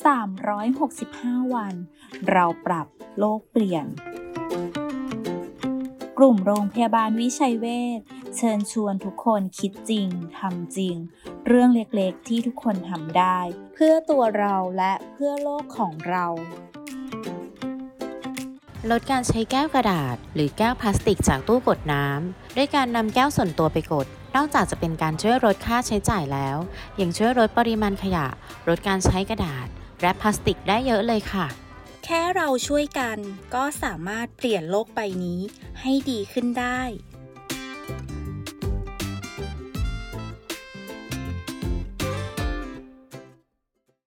365 วัน เราปรับโลกเปลี่ยน กลุ่มโรงพยาบาลวิชัยเวชเชิญชวนทุกคนคิดจริงทำจริง เรื่องเล็กๆที่ทุกคนทำได้ เพื่อตัวเราและเพื่อโลกของเรา ลดการใช้แก้วกระดาษ หรือแก้วพลาสติกจากตู้กดน้ำด้วยการนำแก้วส่วนตัวไปกดนอกจากจะเป็นการช่วยลดค่าใช้จ่ายแล้ว ยังช่วยลดปริมาณขยะ ลดการใช้กระดาษ และพลาสติกได้เยอะเลยค่ะ แค่เราช่วยกันก็สามารถเปลี่ยนโลกใบนี้ให้ดีขึ้นได้